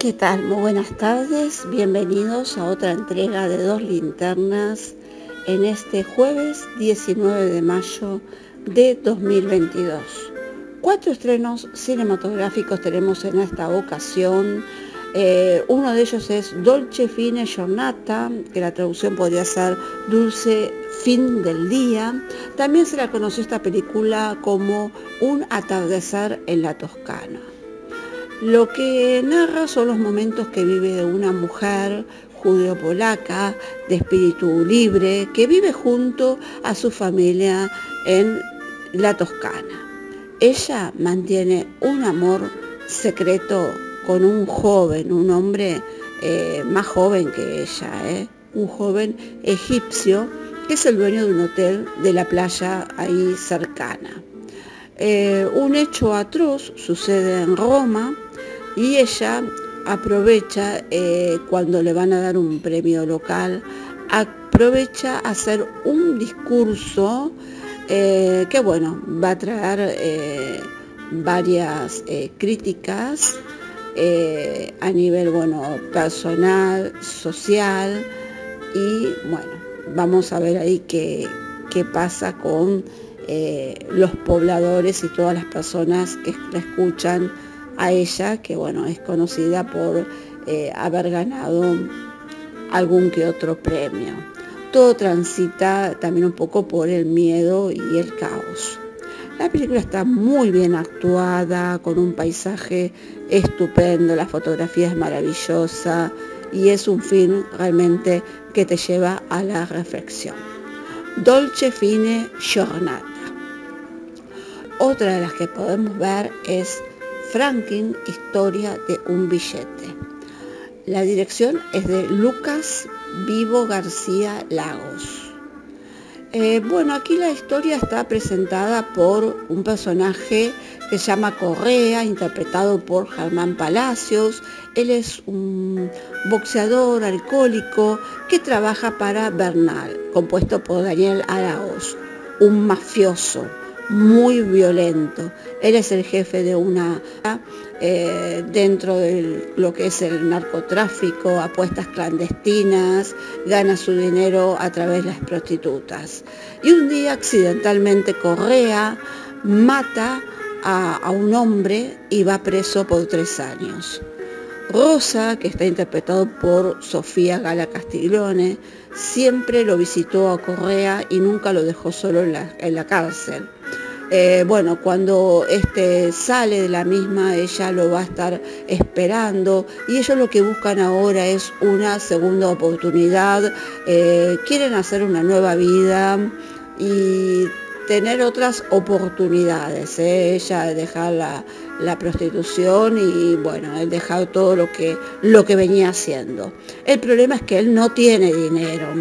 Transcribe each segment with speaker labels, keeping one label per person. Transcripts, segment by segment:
Speaker 1: ¿Qué tal? Muy buenas tardes, bienvenidos a otra entrega de Dos Linternas en este jueves 19 de mayo de 2022. Cuatro estrenos cinematográficos tenemos en esta ocasión. Eh, uno de ellos es Dolce Fine Giornata, que la traducción podría ser Dulce Fin del Día. También se la conoció esta película como Un atardecer en la Toscana. Lo que narra son los momentos que vive una mujer judeo-polaca de espíritu libre que vive junto a su familia en la Toscana. Ella mantiene un amor secreto con un joven, un hombre eh, más joven que ella, ¿eh? un joven egipcio que es el dueño de un hotel de la playa ahí cercana. Eh, un hecho atroz sucede en Roma y ella aprovecha cuando le van a dar un premio local, aprovecha hacer un discurso que bueno, va a traer varias críticas eh, a nivel bueno, personal, social y bueno, vamos a ver ahí qué, qué pasa con eh, los pobladores y todas las personas que la escuchan a ella, que bueno, es conocida por eh, haber ganado algún que otro premio. Todo transita también un poco por el miedo y el caos. La película está muy bien actuada, con un paisaje estupendo, la fotografía es maravillosa y es un film realmente que te lleva a la reflexión. Dolce Fine Giornata. Otra de las que podemos ver es Franklin, Historia de un billete. La dirección es de Lucas Vivo García Lagos. Eh, bueno, aquí la historia está presentada por un personaje que se llama Correa, interpretado por Germán Palacios. Él es un boxeador alcohólico que trabaja para Bernal, compuesto por Daniel Araoz, un mafioso muy violento. Él es el jefe de una eh, dentro de lo que es el narcotráfico, apuestas clandestinas, gana su dinero a través de las prostitutas. Y un día accidentalmente Correa mata a, a un hombre y va preso por tres años. Rosa, que está interpretado por Sofía Gala Castiglione, siempre lo visitó a Correa y nunca lo dejó solo en la, cárcel. Eh, bueno, cuando este sale de la misma, ella lo va a estar esperando y ellos lo que buscan ahora es una segunda oportunidad, eh, quieren hacer una nueva vida y tener otras oportunidades. ¿eh? Ella dejar la, la, prostitución y bueno, él dejar todo lo que, lo que venía haciendo. El problema es que él no tiene dinero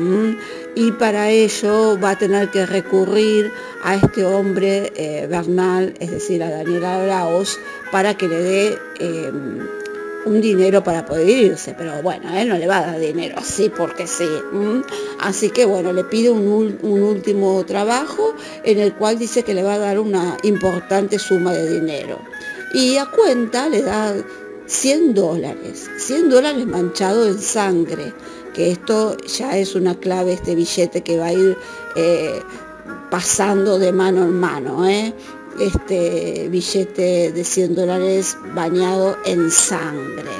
Speaker 1: y para ello va a tener que recurrir a este hombre eh, Bernal, es decir, a Daniel Arauz, para que le dé... Eh, un dinero para poder irse, pero bueno, él no le va a dar dinero así porque sí. Así que bueno, le pide un, último trabajo en el cual dice que le va a dar una importante suma de dinero. Y a cuenta le da 100 dólares, 100 dólares manchado en sangre, que esto ya es una clave, este billete que va a ir eh, pasando de mano en mano. ¿eh? este billete de 100 dólares bañado en sangre.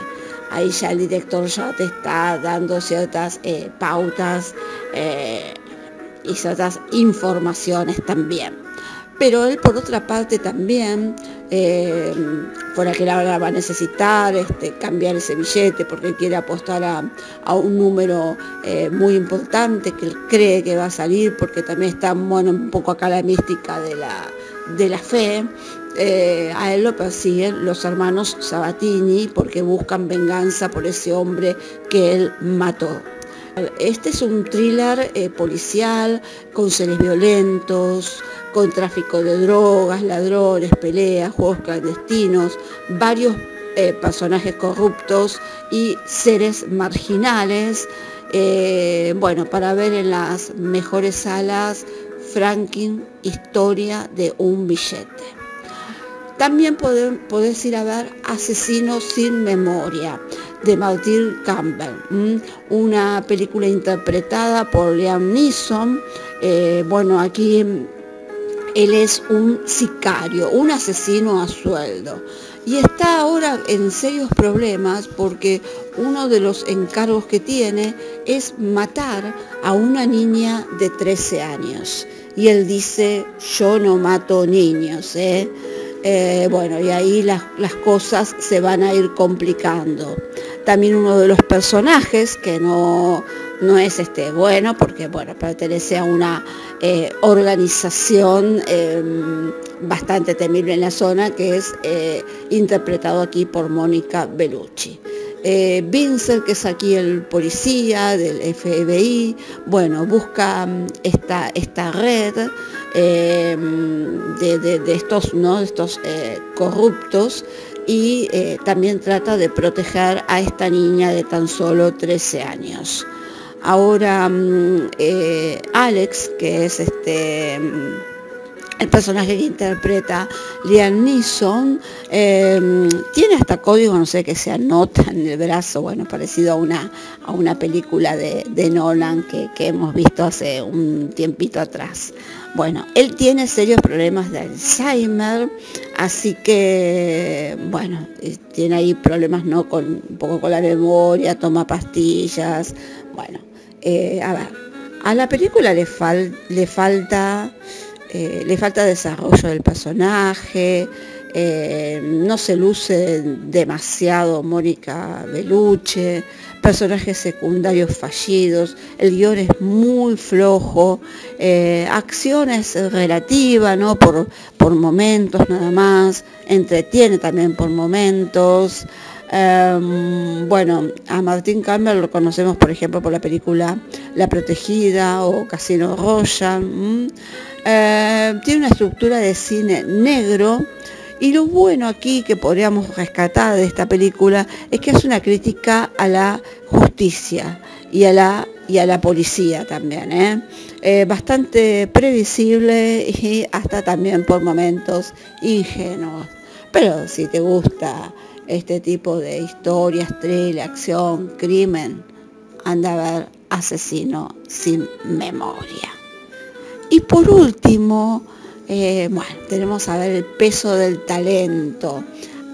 Speaker 1: Ahí ya el director ya te está dando ciertas eh, pautas y ciertas informaciones también. Pero él por otra parte también, eh, por aquel va a necesitar este, cambiar ese billete porque quiere apostar a, un número muy importante que él cree que va a salir porque también está un poco acá la mística de la, de la fe, eh, a él lo persiguen los hermanos Sabatini porque buscan venganza por ese hombre que él mató. Este es un thriller eh, policial con seres violentos, con tráfico de drogas, ladrones, peleas, juegos clandestinos, varios eh, personajes corruptos y seres marginales. bueno, para ver en las mejores salas Franklin, Historia de un billete. También podés ir a ver Asesinos sin memoria. De Martin Campbell, una película interpretada por Liam Neeson. Eh, bueno, aquí él es un sicario, un asesino a sueldo. Y está ahora en serios problemas porque uno de los encargos que tiene es matar a una niña de 13 años. Y él dice, yo no mato niños. ¿eh? Eh, bueno, y ahí las, las, cosas se van a ir complicando. También uno de los personajes que no, no es este, bueno porque bueno, pertenece a una eh, organización em, bastante temible en la zona que es eh, interpretado aquí por Mónica Bellucci. Eh, Vincent, que es aquí el policía del FBI, bueno, busca mm, esta, esta red em, de, estos, ¿no? estos corruptos y también trata de proteger a esta niña de tan solo 13 años. Ahora mm, eh, Alex, que es este mm, el personaje que interpreta Liam Neeson, em, tiene hasta código, no sé, que se anota en el brazo, bueno, parecido a una, a una película de, Nolan que, que, hemos visto hace un tiempito atrás. Bueno, él tiene serios problemas de Alzheimer, así que, bueno, eh, tiene ahí problemas, ¿no? Un poco con la memoria, toma pastillas, bueno, eh, a ver, a la película le, le falta eh, le falta desarrollo del personaje, eh, no se luce demasiado Mónica Beluche, personajes secundarios fallidos, el guion es muy flojo, acción es relativa, ¿no? Por, por momentos nada más, entretiene también por momentos. Em, bueno, a Martín Campbell lo conocemos, por ejemplo, por la película La Protegida o Casino Royal. Em, tiene una estructura de cine negro y lo bueno aquí que podríamos rescatar de esta película es que es una crítica a la justicia y a la, y a la policía también. ¿eh? Eh, bastante previsible y hasta también por momentos ingenuos. Pero si te gusta este tipo de historias, thriller, acción, crimen, anda a ver asesino sin memoria. Y por último, eh, bueno, tenemos a ver el peso del talento.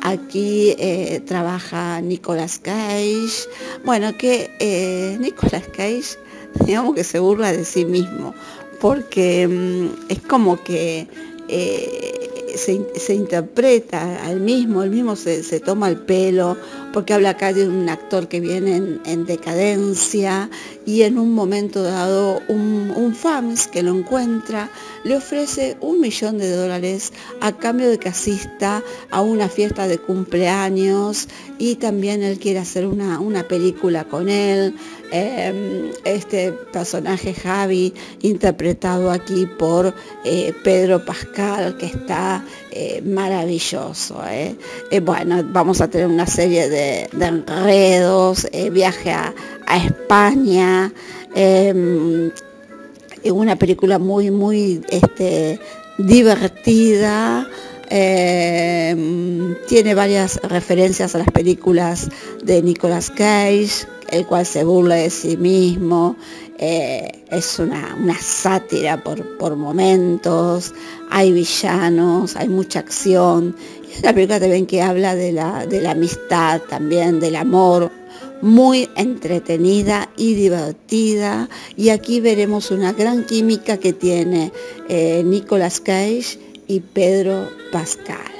Speaker 1: Aquí eh, trabaja Nicolas Cage. Bueno, que eh, Nicolas Cage, digamos que se burla de sí mismo, porque mm, es como que se, interpreta al mismo, el mismo se, toma el pelo, porque habla acá de un actor que viene en, decadencia y en un momento dado un, un, fans que lo encuentra le ofrece un millón de dólares a cambio de que asista a una fiesta de cumpleaños y también él quiere hacer una, una película con él. Em, este personaje Javi, interpretado aquí por eh, Pedro Pascal, que está eh, maravilloso. ¿eh? bueno, vamos a tener una serie de, enredos, viaje a, España, em, una película muy, muy este, divertida. Em, tiene varias referencias a las películas de Nicolas Cage, el cual se burla de sí mismo. Eh, es una, sátira por, momentos, hay villanos, hay mucha acción. Es una película también que habla de la, de la amistad también, del amor, muy entretenida y divertida. Y aquí veremos una gran química que tiene eh, Nicolas Cage y Pedro Pascal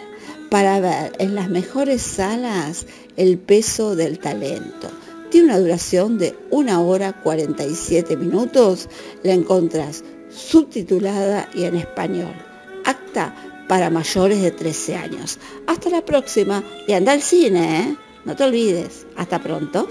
Speaker 1: para ver en las mejores salas el peso del talento. Tiene una duración de una hora 47 minutos. La encontrás subtitulada y en español. Acta para mayores de 13 años. Hasta la próxima y anda al cine, ¿eh? No te olvides. Hasta pronto.